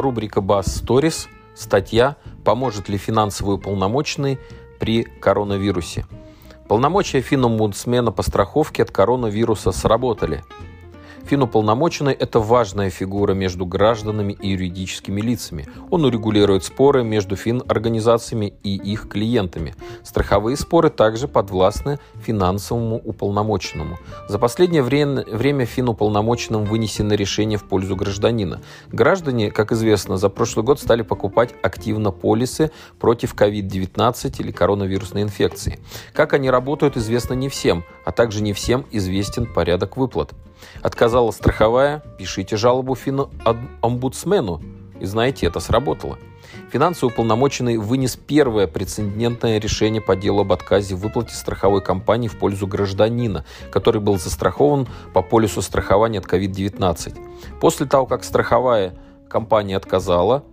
рубрика Bass Stories, статья «Поможет ли финансовый уполномоченный при коронавирусе?». Полномочия финомбудсмена по страховке от коронавируса сработали – Финуполномоченный – это важная фигура между гражданами и юридическими лицами. Он урегулирует споры между фин-организациями и их клиентами. Страховые споры также подвластны финансовому уполномоченному. За последнее время, время финуполномоченным вынесено решение в пользу гражданина. Граждане, как известно, за прошлый год стали покупать активно полисы против COVID-19 или коронавирусной инфекции. Как они работают, известно не всем, а также не всем известен порядок выплат. Отказала страховая, пишите жалобу финно-омбудсмену. И знаете, это сработало. Финансовый уполномоченный вынес первое прецедентное решение по делу об отказе в выплате страховой компании в пользу гражданина, который был застрахован по полису страхования от COVID-19. После того, как страховая компания отказала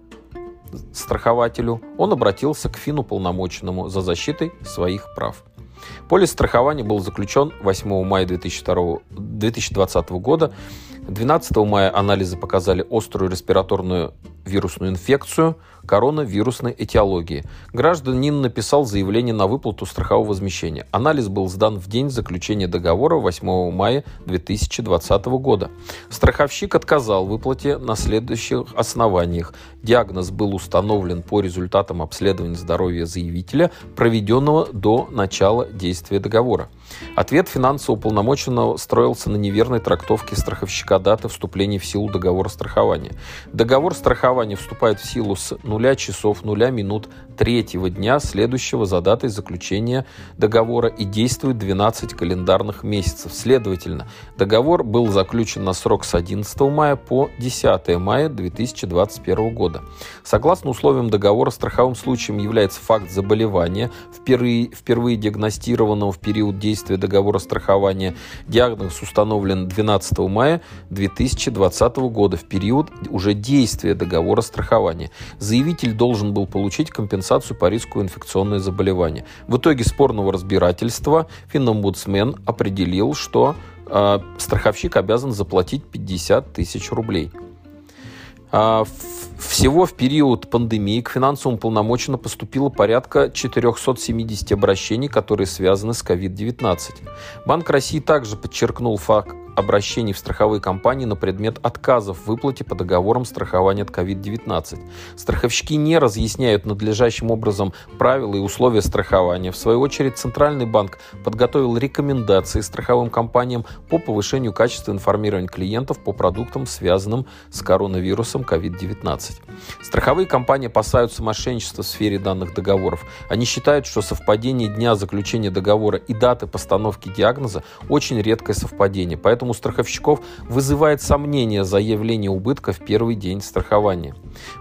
страхователю, он обратился к финуполномоченному за защитой своих прав. Полис страхования был заключен 8 мая 2002, 2020 года. 12 мая анализы показали острую респираторную вирусную инфекцию коронавирусной этиологии. Гражданин написал заявление на выплату страхового возмещения. Анализ был сдан в день заключения договора 8 мая 2020 года. Страховщик отказал выплате на следующих основаниях. Диагноз был установлен по результатам обследования здоровья заявителя, проведенного до начала действия договора. Ответ финансово уполномоченного строился на неверной трактовке страховщика даты вступления в силу договора страхования. Договор страхования вступает в силу с 0 часов 0 минут третьего дня, следующего за датой заключения договора и действует 12 календарных месяцев. Следовательно, договор был заключен на срок с 11 мая по 10 мая 2021 года. Согласно условиям договора, страховым случаем является факт заболевания, впервые, впервые диагностированного в период действия договора страхования. Диагноз установлен 12 мая 2020 года в период уже действия договора страхования. Заявитель должен был получить компенсацию по риску инфекционные заболевания. В итоге спорного разбирательства Финомбудсмен определил, что э, страховщик обязан заплатить 50 тысяч рублей. А, всего в период пандемии к финансовому полномоченно поступило порядка 470 обращений, которые связаны с COVID-19. Банк России также подчеркнул факт обращений в страховые компании на предмет отказов в выплате по договорам страхования от COVID-19. Страховщики не разъясняют надлежащим образом правила и условия страхования. В свою очередь, Центральный банк подготовил рекомендации страховым компаниям по повышению качества информирования клиентов по продуктам, связанным с коронавирусом COVID-19. Страховые компании опасаются мошенничества в сфере данных договоров. Они считают, что совпадение дня заключения договора и даты постановки диагноза очень редкое совпадение, поэтому поэтому у страховщиков вызывает сомнение заявление убытка в первый день страхования.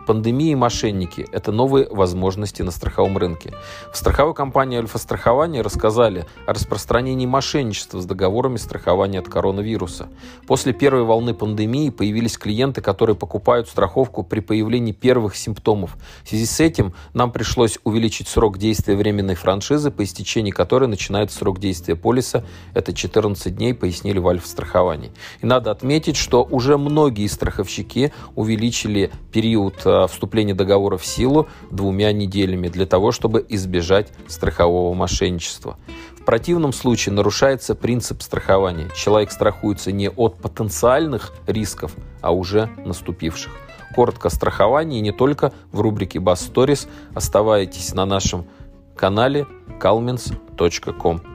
Пандемия и мошенники – это новые возможности на страховом рынке. В страховой компании «Альфа-страхование» рассказали о распространении мошенничества с договорами страхования от коронавируса. После первой волны пандемии появились клиенты, которые покупают страховку при появлении первых симптомов. В связи с этим нам пришлось увеличить срок действия временной франшизы, по истечении которой начинается срок действия полиса. Это 14 дней, пояснили в «Альфа-страховании» страхований. И надо отметить, что уже многие страховщики увеличили период э, вступления договора в силу двумя неделями для того, чтобы избежать страхового мошенничества. В противном случае нарушается принцип страхования. Человек страхуется не от потенциальных рисков, а уже наступивших. Коротко о страховании не только в рубрике Bass Stories. Оставайтесь на нашем канале calmins.com.